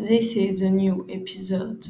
This is a new episode.